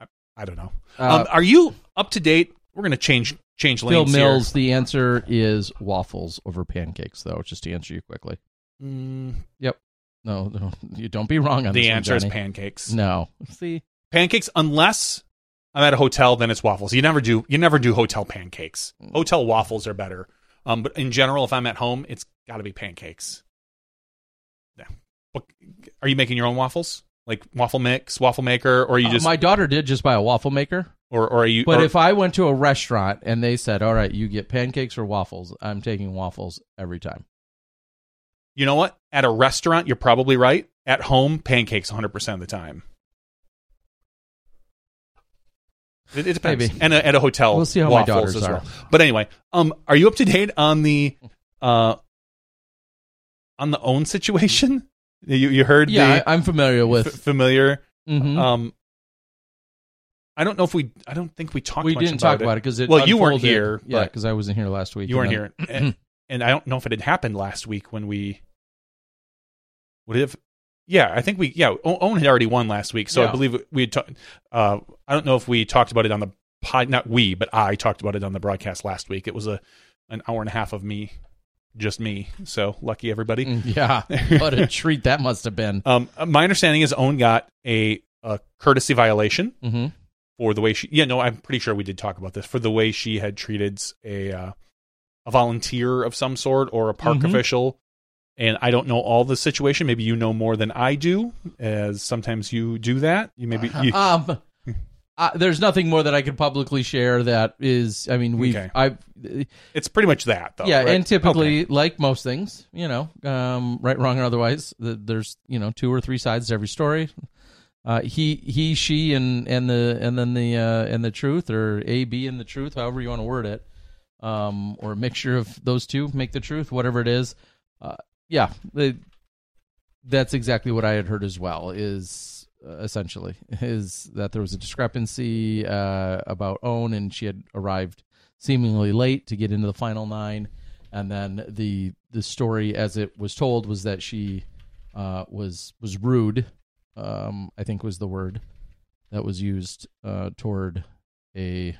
I, I don't know. Uh, um, are you up to date? We're gonna change change Phil lanes Mills, the answer is waffles over pancakes, though. Just to answer you quickly. here. Mm, No, no you don't be wrong on the this one, answer is pancakes. No, see, pancakes unless I'm at a hotel, then it's waffles. You never do you never do hotel pancakes. Hotel waffles are better. Um, but in general, if I'm at home, it's got to be pancakes. Yeah. What, are you making your own waffles? Like waffle mix, waffle maker, or are you Uh, just my daughter did just buy a waffle maker. or or are you? But or- if I went to a restaurant and they said, "All right, you get pancakes or waffles," I'm taking waffles every time. you know what, at a restaurant, you're probably right. At home, pancakes 100 percent of the time. It, it depends. Maybe. And a, at a hotel, We'll see how my daughters as are. well. But anyway, um, are you up to date on the uh on the Ohn situation? You you heard Yeah, the I, I'm familiar f- with. familiar. Mhm. Um, I don't know if we. I don't think we talked. we much didn't about talk about it because it. Well, you weren't unfolded- here, Yeah, because I wasn't here last week. You weren't and here, and, and I don't know if it had happened last week when we would have. Yeah, I think we. Yeah, Ohn had already won last week, so I believe we had. talked. uh, I don't know if we talked about it on the pod. Not we, but I talked about it on the broadcast last week. It was a an hour and a half of me, just me. So lucky everybody. yeah, what a treat that must have been. Um, my understanding is Ohn got a, a courtesy violation hmm for the way she. Yeah, no, I'm pretty sure we did talk about this for the way she had treated a uh, a volunteer of some sort or a park Mhm. official. And I don't know all the situation. Maybe you know more than I do, as sometimes you do that. You maybe you, Um, uh, there's nothing more that I could publicly share that is. I mean, we've. Okay. I've. it's pretty much that though. yeah, right? and typically, Okay. like most things, you know, um, right, wrong, or otherwise, th- there's you know two or three sides to every story. Uh, he, he, she, and and the and then the uh, and the truth, or A, B, and the truth, however you want to word it, um, or a mixture of those two make the truth, whatever it is. Uh, yeah, that's exactly what I had heard as well. Is uh, essentially is that there was a discrepancy uh, about Ohn, and she had arrived seemingly late to get into the final nine, and then the the story as it was told was that she uh, was was rude. Um, I think was the word that was used uh, toward a,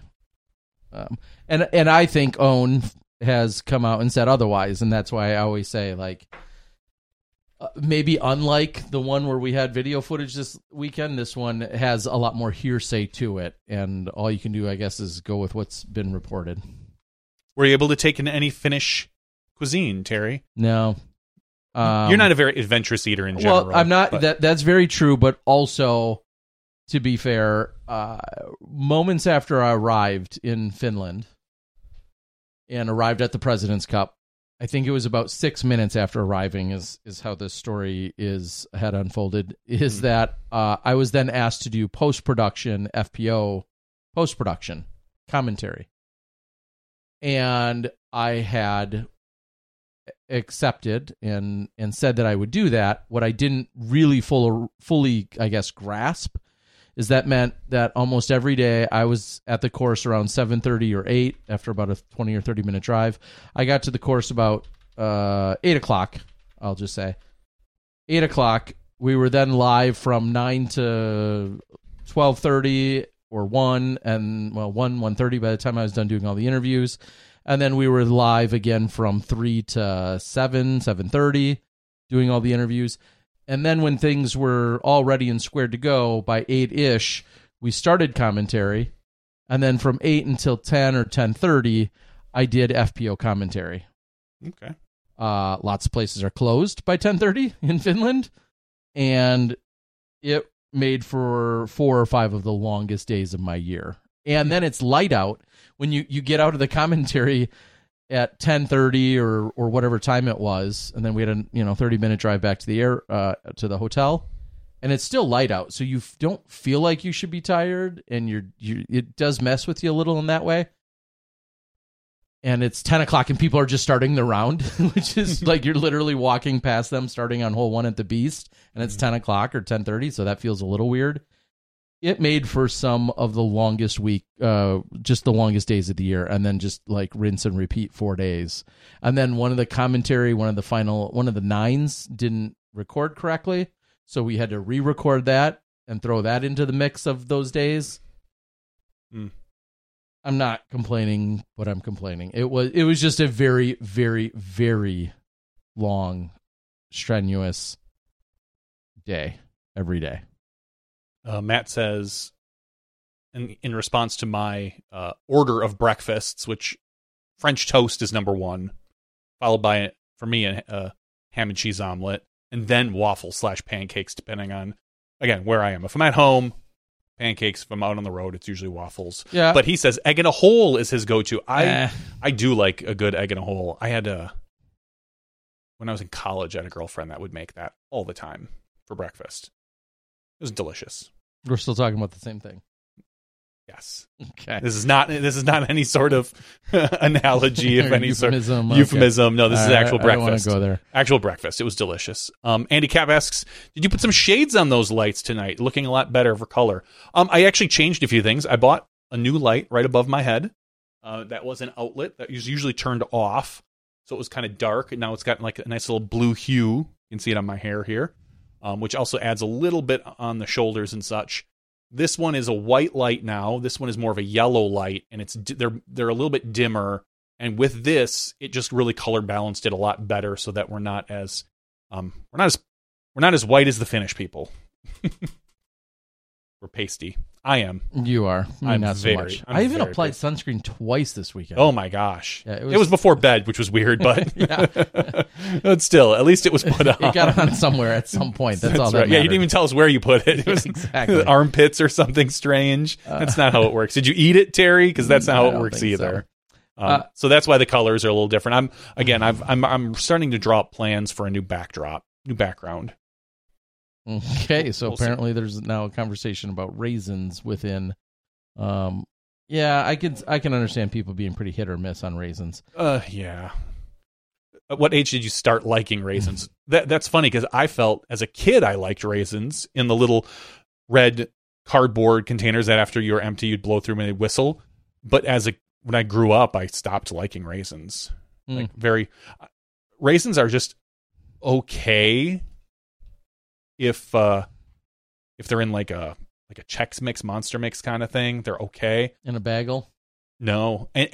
um, and and I think Ohn has come out and said otherwise, and that's why I always say like. Uh, maybe unlike the one where we had video footage this weekend, this one has a lot more hearsay to it, and all you can do, I guess, is go with what's been reported. were you able to take in any Finnish cuisine, Terry? No, um, You're not a very adventurous eater in general. Well, I'm not. but- That that's very true, but also, to be fair, uh, moments after I arrived in Finland and arrived at the President's Cup, I think it was about six minutes after arriving is is how this story is had unfolded. Is Hmm. that uh, I was then asked to do post production FPO post production commentary, and I had accepted and and said that I would do that. What I didn't really full, fully, I guess, grasp is that meant that almost every day I was at the course around seven thirty or eight after about a twenty or thirty minute drive. I got to the course about uh, eight o'clock. I'll just say eight o'clock. We were then live from nine to twelve thirty or one, and well, one one thirty by the time I was done doing all the interviews. and then we were live again from three to seven, seven thirty, doing all the interviews. And then when things were all ready and squared to go by eight ish, we started commentary, and then from eight until ten or ten thirty, I did FPO commentary. Okay. Uh, lots of places are closed by 10:30 in Finland, and it made for four or five of the longest days of my year. And then it's light out when you you get out of the commentary at 10:30 or or whatever time it was, and then we had a you know 30 minute drive back to the air uh, to the hotel, and it's still light out, so you f- don't feel like you should be tired, and you're you it does mess with you a little in that way. And it's 10 o'clock and people are just starting the round which is like you're literally walking past them starting on hole one at the beast and it's 10 o'clock or 10.30 so that feels a little weird it made for some of the longest week uh just the longest days of the year and then just like rinse and repeat four days and then one of the commentary one of the final one of the nines didn't record correctly so we had to re-record that and throw that into the mix of those days Mm. I'm not complaining, but I'm complaining. It was it was just a very very very long strenuous day every day. Uh, Matt says, in in response to my uh, order of breakfasts, which French toast is number one, followed by for me a, a ham and cheese omelet, and then waffles slash pancakes, depending on again where I am. If I'm at home, pancakes. If I'm out on the road, it's usually waffles. Yeah. But he says egg in a hole is his go-to. I Eh. I do like a good egg in a hole. I had a when I was in college, I had a girlfriend that would make that all the time for breakfast. It was delicious. We're still talking about the same thing. Yes. Okay. This is not this is not any sort of analogy of any sort euphemism, of okay. euphemism. No, this is actual I breakfast. go there. Actual breakfast. It was delicious. Um, Andy Cap asks, "Did you put some shades on those lights tonight? Looking a lot better for color." Um, I actually changed a few things. I bought a new light right above my head. Uh, that was an outlet that was usually turned off, so it was kind of dark. And now it's got like a nice little blue hue. You can see it on my hair here, um, which also adds a little bit on the shoulders and such. This one is a white light now. This one is more of a yellow light, and it's they're they're a little bit dimmer. And with this, it just really color balanced it a lot better, so that we're not as um we're not as we're not as white as the Finnish people. we're pasty. I am. You are. I'm not so much. I'm I even applied pasty. sunscreen twice this weekend. Oh my gosh! Yeah, it it, was- was, before bed, which was weird, but Yeah. but still, at least it was put on. it got on somewhere at some point. That's, all that right. Yeah, you didn't even tell us where you put it. It was Exactly. armpits or something strange. that's not how it works. Did you eat it, Terry? Because that's not how it works either. Um, Uh, so that's why the colors are a little different. I'm again, I've, I'm I'm starting to draw up plans for a new backdrop, new background. Okay, so We'll see. apparently there's now a conversation about raisins within. Um, yeah, I can I can understand people being pretty hit or miss on raisins. Uh, yeah. At what age did you start liking raisins? that that's funny because I felt as a kid I liked raisins in the little red cardboard containers that after you were empty you'd blow through them and they'd whistle. But as a when I grew up, I stopped liking raisins. Mm. Like very raisins are just okay if uh if they're in like a like a Chex Mix, Monster Mix kind of thing. They're okay. In a bagel, No. And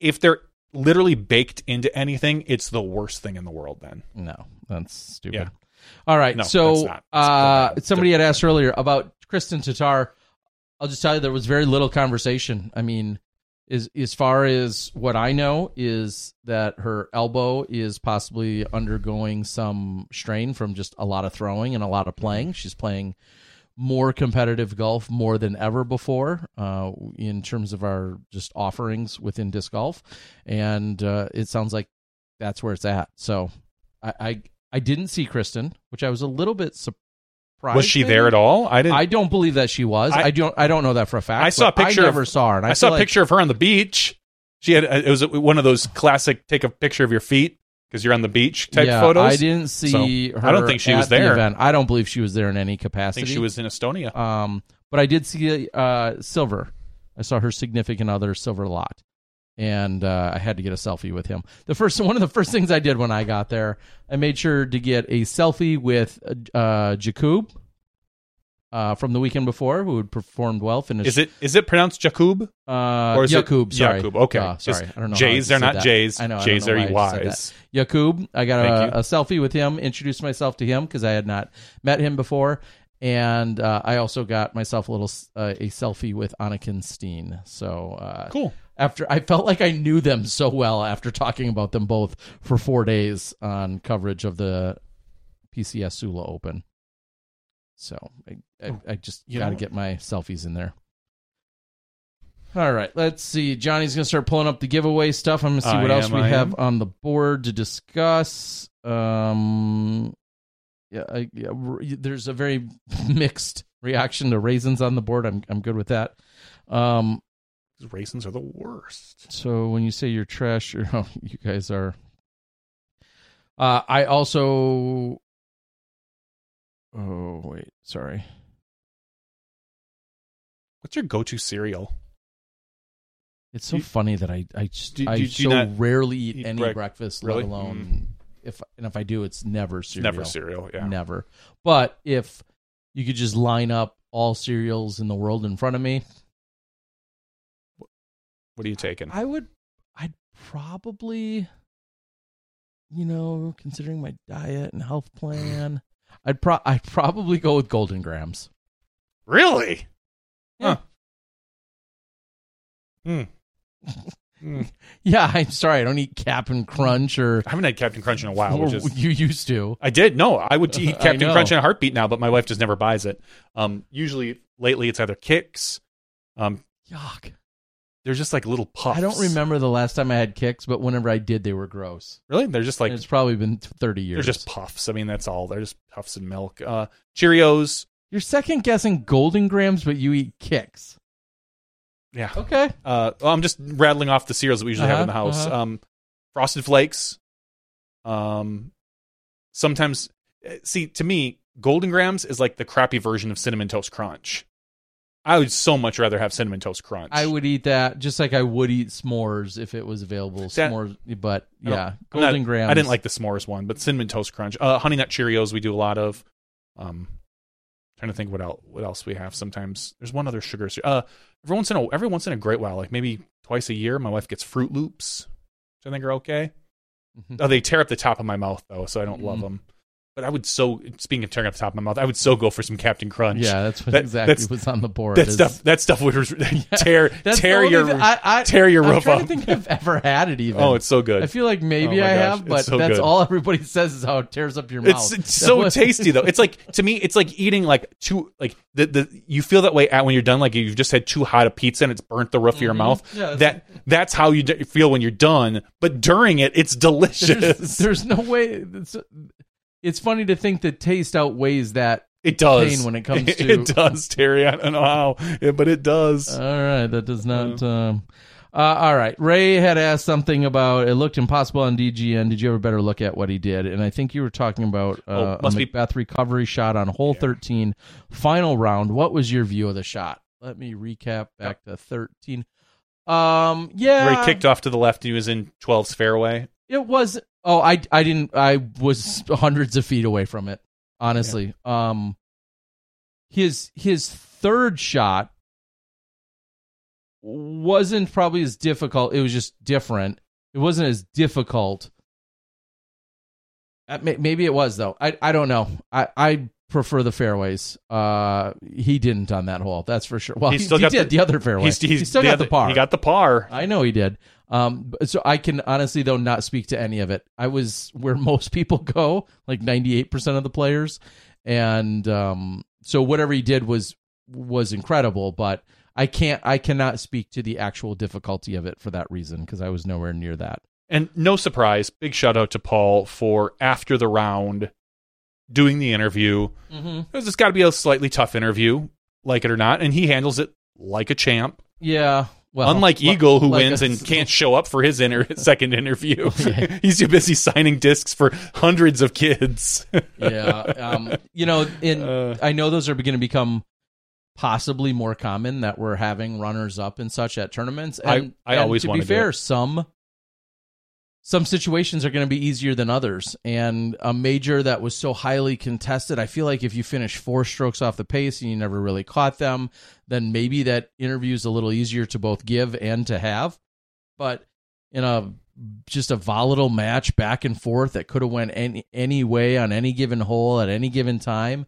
if they're literally baked into anything, it's the worst thing in the world then. no, that's stupid. Yeah. All right, No, that's so not. It's uh, somebody had asked earlier about Kristin Tattar. I'll just tell you there was very little conversation. I mean, is as far as what I know is that her elbow is possibly undergoing some strain from just a lot of throwing and a lot of playing. She's playing more competitive golf more than ever before uh, in terms of our just offerings within disc golf, and uh, it sounds like that's where it's at. So I I, I didn't see Kristin, which I was a little bit surprised. Was she maybe. there at all? I didn't. I don't believe that she was. I, I- don't. I don't know that for a fact. I saw a but picture I of- never saw her. And I, I, saw a like- picture of her on the beach. She had it was one of those classic take a picture of your feet because you're on the beach type yeah, photos. I didn't see So, her. I don't think she was at the there. event. I don't believe she was there in any I capacity. think she was in Estonia. Um, but I did see uh, Silver. I saw her significant other, Silver Lätt, and uh, I had to get a selfie with him. The first one of the first things I did when I got there, I made sure to get a selfie with uh, Jakub, uh, from the weekend before who had performed well. Finished. Is it is it pronounced Jakub? Uh, Or is it- Yakub, sorry. Yakub, okay. Uh, sorry, Just I don't know. J's, they're not. J's. I know. J's don't know are why I said Y's. Yakub, I got a, a selfie with him. Introduced myself to him because I had not met him before, and uh, I also got myself a little uh, a selfie with Anniken Steen. So uh, Cool. After I felt like I knew them so well after talking about them both for four days on coverage of the PCS Sula Open. So I, I, I just You got to get my selfies in there. All right, let's see. Johnny's gonna start pulling up the giveaway stuff. I'm gonna see I what else am, we I have am. on the board to discuss. Um, yeah, I, yeah, there's a very mixed reaction to raisins on the board. I'm I'm good with that. Um, These raisins are the worst. so when you say you're trash, you're, oh, you guys are. Uh, I also. Oh wait, sorry. What's your go-to cereal? It's so funny that I I just Do- I do- do so rarely eat, eat any brec- breakfast, Really? let alone if and if I do, it's never cereal. never cereal. Yeah. Never. But if you could just line up all cereals in the world in front of me, What are you taking? I would. I'd probably, you know, considering my diet and health plan, I'd pro I'd probably go with Golden Grahams. Really? Yeah. Huh. Hmm. Hmm. Yeah, I'm sorry, I don't eat Cap'n Crunch or I haven't had Captain Crunch in a while, or which is you used to. I did. No, I would eat I Captain. Crunch in a heartbeat now, but my wife just never buys it. Um, usually lately it's either Kix. Um, Yuck. They're just like little puffs. I don't remember the last time I had Kix, but whenever I did, they were gross. Really? They're just like it's probably been 30 years. they're just puffs. I mean, that's all. They're just puffs and milk. Uh, Cheerios. You're second guessing Golden Grahams, but you eat Kix. Yeah. Okay. Uh, well, I'm just rattling off the cereals that we usually have in the Uh-huh, house. uh-huh. Um, Frosted Flakes. Um, sometimes, uh, see, to me, Golden Grahams is like the crappy version of Cinnamon Toast Crunch. I would so much rather have Cinnamon Toast Crunch. I would eat that just like I would eat s'mores if it was available. That- s'mores, but yeah, not- Golden Grahams. I didn't like the s'mores one, but Cinnamon Toast Crunch. Uh, Honey Nut Cheerios we do a lot of. Um, trying to think what else what else we have. Sometimes there's one other sugar. Uh, every once in a every once in a great while, like maybe twice a year, my wife gets Froot Loops, which I think are okay. Mhm. Oh, they tear up the top of my mouth though, so I don't love Mhm. them. But I would so speaking of tearing up the top of my mouth, I would so go for some Captain Crunch. Yeah, that's what That- exactly that's- was on the board. That is- stuff. That stuff would tear That's tear your thing- I, I, tear your I'm roof up. to think I've ever had it. Even. Oh, it's so good. I feel like maybe Oh I gosh, have, but so that's good. all everybody says is how it tears up your mouth. It's, it's so tasty though. It's like to me, it's like eating like too like the the you feel that way at when you're done. Like you've just had too hot a pizza and it's burnt the roof of your Mhm. mouth. Yeah, that's- that that's how you d- feel when you're done. But during it, it's delicious. there's, there's no way. It's, funny to think that taste outweighs that. it does pain when it comes to- it does, Terry. I don't know how, yeah, but it does. All right, that does not. Um, uh, all right, Ray had asked something about it looked impossible on DGN. Did you ever better look at what he did? And I think you were talking about uh, Oh, a must be- McBeth recovery shot on hole 13, final round. What was your view of the shot? Let me recap back to 13. Um, yeah, ray kicked off to the left, he was in 12's fairway. It was. Oh, I I didn't. I was hundreds of feet away from it. Honestly, um, his his third shot wasn't probably as difficult. It was just different. It wasn't as difficult. Uh, Maybe it was though. I I don't know. I I prefer the fairways. Uh, he didn't on that hole. That's for sure. Well, he, still he got did the- the, other fairway. He's, he's he still the got other- the par. He got the par. I know he did. Um, so I can honestly though not speak to any of it. I was where most people go, like ninety eight percent of the players, and um, so whatever he did was was incredible. But I can't, I cannot speak to the actual difficulty of it for that reason because I was nowhere near that. And no surprise, big shout out to Paul for after the round doing the interview. Mm-hmm. It's got to be a slightly tough interview, like it or not, and he handles it like a champ. Yeah. Well, Unlike Eagle, who like wins a- and can't show up for his inter- second interview, Yeah. he's too busy signing discs for hundreds of kids. yeah. Um, you know, in Uh. I know those are going to become possibly more common that we're having runners up and such at tournaments. I- And, I and always to be fair, some some situations are going to be easier than others. And a major that was so highly contested, I feel like if you finish four strokes off the pace and you never really caught them, then maybe that interview is a little easier to both give and to have. But in a just a volatile match back and forth that could have went any any way on any given hole at any given time.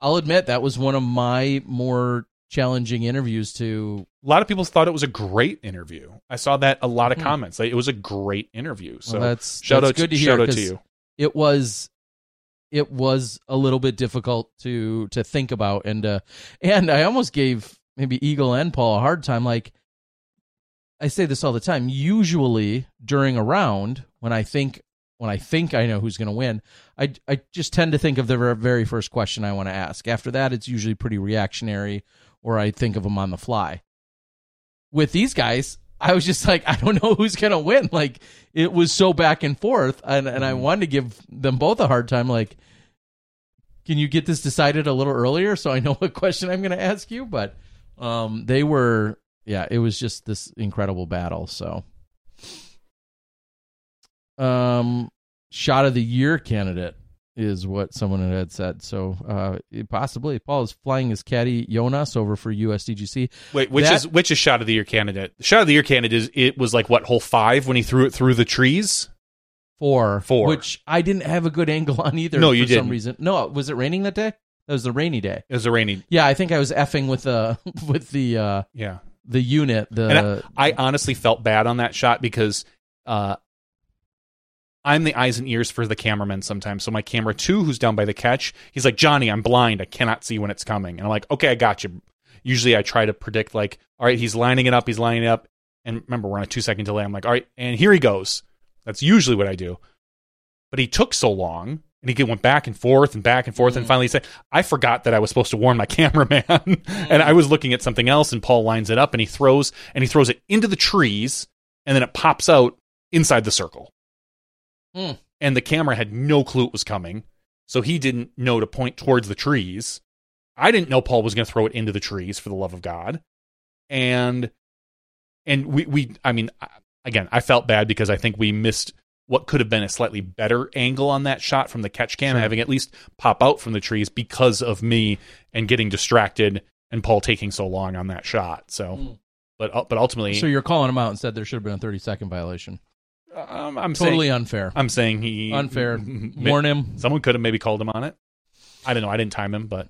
I'll admit that was one of my more challenging interviews to A lot of people thought it was a great interview. I saw that a lot of Hmm. comments. Like, it was a great interview. So Well, that's shout that's out good to to, hear shout out to you. It was it was a little bit difficult to to think about and uh and I almost gave maybe Eagle and Paul a hard time like I say this all the time. Usually during a round when I think when I think I know who's going to win, I I just tend to think of the very first question I want to ask. After that it's usually pretty reactionary or I think of them on the fly. With these guys, I was just like, I don't know who's gonna win. Like it was so back and forth, and and I wanted to give them both a hard time. Like, can you get this decided a little earlier so I know what question I'm gonna ask you? But um, they were, yeah, it was just this incredible battle. So, um, shot of the year candidate is what someone had said. So, uh, possibly Paul is flying his caddy Jonas over for USDGC. Wait, which That- is which is shot of the year candidate? Shot of the year candidate is it was like what hole five when he threw it through the trees. Four, Four. which I didn't have a good angle on either. No, you some didn't. reason. No, was it raining that day? That was the rainy day. It was a rainy. Yeah, I think I was effing with the with the uh Yeah, the unit. The I, I honestly felt bad on that shot because uh, I'm the eyes and ears for the cameraman sometimes. So my camera two, who's down by the catch, he's like, Johnny, I'm blind. I cannot see when it's coming. And I'm like, okay, I got you. Usually I try to predict like, all right, he's lining it up, he's lining it up. And remember, we're on a two second delay. I'm like, all right, and here he goes. That's usually what I do. But he took so long and he went back and forth and back and forth. And mm. finally he said, I forgot that I was supposed to warn my cameraman. Mm. and I was looking at something else and Paul lines it up and he throws and he throws it into the trees and then it pops out inside the circle. Hmm. And the camera had no clue it was coming. So he didn't know to point towards the trees. I didn't know Paul was going to throw it into the trees for the love of God. And and we we I mean again, I felt bad because I think we missed what could have been a slightly better angle on that shot from the catch cam, Sure. having at least pop out from the trees because of me and getting distracted and Paul taking so long on that shot. So, Mm. but uh, but ultimately, so you're calling him out and said there should have been a 30 second violation. Um, I'm Totally saying, unfair. I'm saying he Unfair. Warn him. Someone could have maybe called him on it. I don't know. I didn't time him, but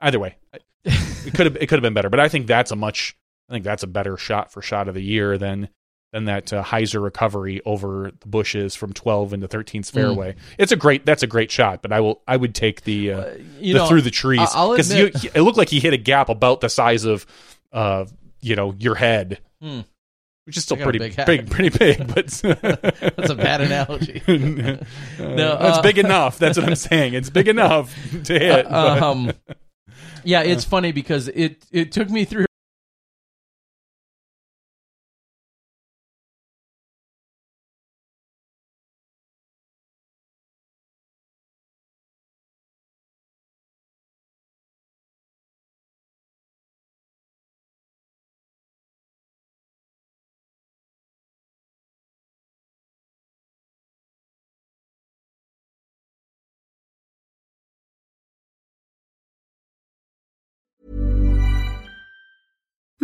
either way, it could have it could have been better. But I think that's a much I think that's a better shot for shot of the year than than that uh, Heiser recovery over the bushes from 12 into 13th fairway. It's a great that's a great shot, but I will I would take the uh, you the know, through the trees because it looked like he hit a gap about the size of uh you know your head. Hmm. Which is still pretty big big, pretty big, but That's a bad analogy. no, uh, it's big enough. That's what I'm saying. It's big enough to hit. but- um, yeah, it's funny because it it took me through.